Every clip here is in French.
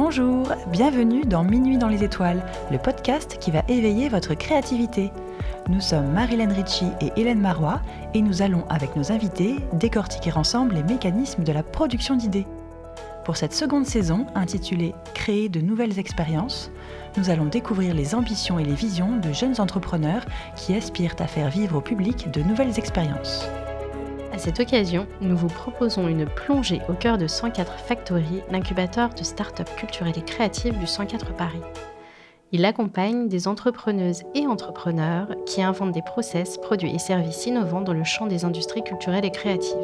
Bonjour, bienvenue dans Minuit dans les étoiles, le podcast qui va éveiller votre créativité. Nous sommes Marilyn Ritchie et Hélène Marois et nous allons, avec nos invités, décortiquer ensemble les mécanismes de la production d'idées. Pour cette seconde saison, intitulée Créer de nouvelles expériences, nous allons découvrir les ambitions et les visions de jeunes entrepreneurs qui aspirent à faire vivre au public de nouvelles expériences. À cette occasion, nous vous proposons une plongée au cœur de 104 Factory, l'incubateur de start-up culturelles et créatives du 104 Paris. Il accompagne des entrepreneuses et entrepreneurs qui inventent des process, produits et services innovants dans le champ des industries culturelles et créatives.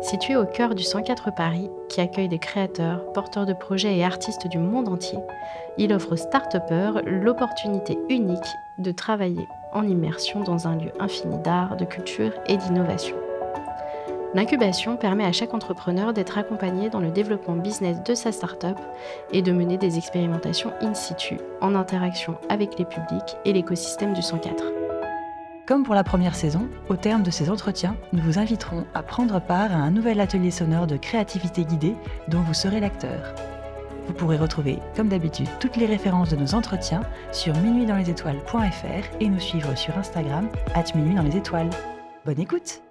Situé au cœur du 104 Paris, qui accueille des créateurs, porteurs de projets et artistes du monde entier, il offre aux start l'opportunité unique de travailler en immersion dans un lieu infini d'art, de culture et d'innovation. L'incubation permet à chaque entrepreneur d'être accompagné dans le développement business de sa start-up et de mener des expérimentations in situ, en interaction avec les publics et l'écosystème du 104. Comme pour la première saison, au terme de ces entretiens, nous vous inviterons à prendre part à un nouvel atelier sonore de créativité guidée dont vous serez l'acteur. Vous pourrez retrouver, comme d'habitude, toutes les références de nos entretiens sur minuitdanslesétoiles.fr et nous suivre sur Instagram, at minuit dans les étoiles. Bonne écoute!